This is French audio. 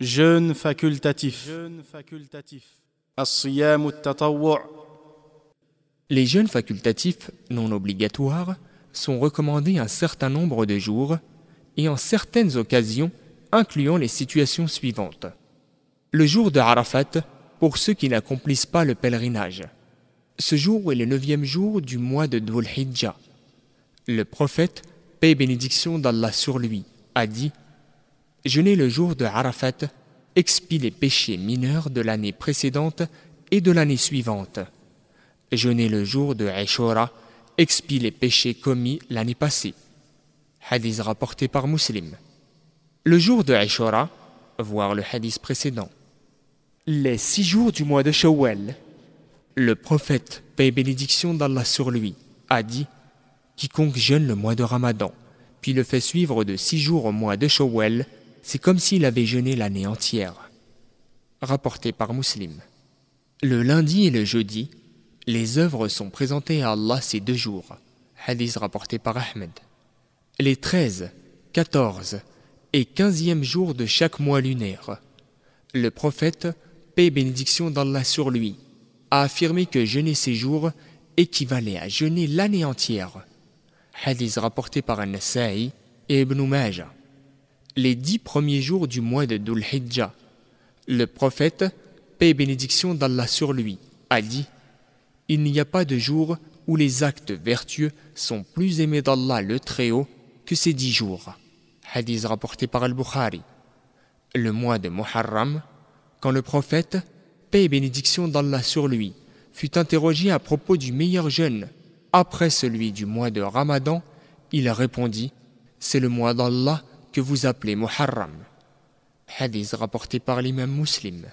Jeûne facultatif. Les jeûnes facultatifs non obligatoires sont recommandés un certain nombre de jours et en certaines occasions incluant les situations suivantes. Le jour de Arafat pour ceux qui n'accomplissent pas le pèlerinage. Ce jour est le neuvième jour du mois de Dhul Hijjah. Le prophète, paix bénédiction d'Allah sur lui, a dit Jeûner le jour de Arafat expie les péchés mineurs de l'année précédente et de l'année suivante. Jeûner le jour de Ashura expie les péchés commis l'année passée. Hadith rapporté par Muslim. Le jour de Ashura, voir le hadith précédent. Les six jours du mois de Shawwal. Le prophète, paix et bénédiction d'Allah sur lui, a dit Quiconque jeûne le mois de Ramadan, puis le fait suivre de six jours au mois de Shawwal, c'est comme s'il avait jeûné l'année entière. Rapporté par Muslim. Le lundi et le jeudi, les œuvres sont présentées à Allah ces deux jours. Hadith rapporté par Ahmed. Les 13, 14 et 15e jours de chaque mois lunaire. Le prophète, paix et bénédiction d'Allah sur lui, a affirmé que jeûner ces jours équivalait à jeûner l'année entière. Hadith rapporté par An-Nasa'i et Ibn Majah les dix premiers jours du mois de Dhul Hijjah. Le prophète, paix et bénédiction d'Allah sur lui, a dit Il n'y a pas de jour où les actes vertueux sont plus aimés d'Allah le Très-Haut que ces dix jours. Hadith rapporté par Al-Bukhari. Le mois de Muharram, quand le prophète, paix et bénédiction d'Allah sur lui, fut interrogé à propos du meilleur jeûne après celui du mois de Ramadan, il répondit C'est le mois d'Allah que vous appelez Muharram. Hadith rapporté par l'imam muslim.